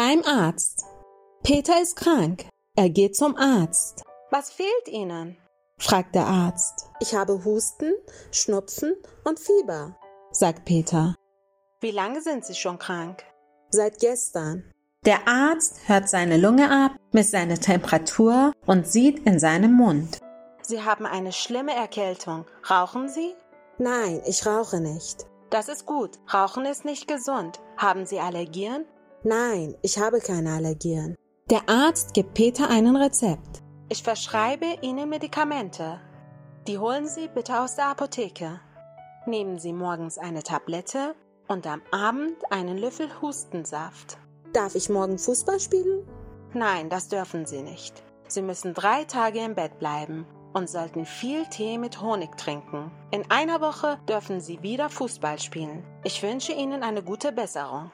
Beim Arzt. Peter ist krank. Er geht zum Arzt. Was fehlt Ihnen? fragt der Arzt. Ich habe Husten, Schnupfen und Fieber, sagt Peter. Wie lange sind Sie schon krank? Seit gestern. Der Arzt hört seine Lunge ab, misst seine Temperatur und sieht in seinem Mund. Sie haben eine schlimme Erkältung. Rauchen Sie? Nein, ich rauche nicht. Das ist gut. Rauchen ist nicht gesund. Haben Sie Allergien? Nein, ich habe keine Allergien. Der Arzt gibt Peter einen Rezept. Ich verschreibe Ihnen Medikamente. Die holen Sie bitte aus der Apotheke. Nehmen Sie morgens eine Tablette und am Abend einen Löffel Hustensaft. Darf ich morgen Fußball spielen? Nein, das dürfen Sie nicht. Sie müssen drei Tage im Bett bleiben und sollten viel Tee mit Honig trinken. In einer Woche dürfen Sie wieder Fußball spielen. Ich wünsche Ihnen eine gute Besserung.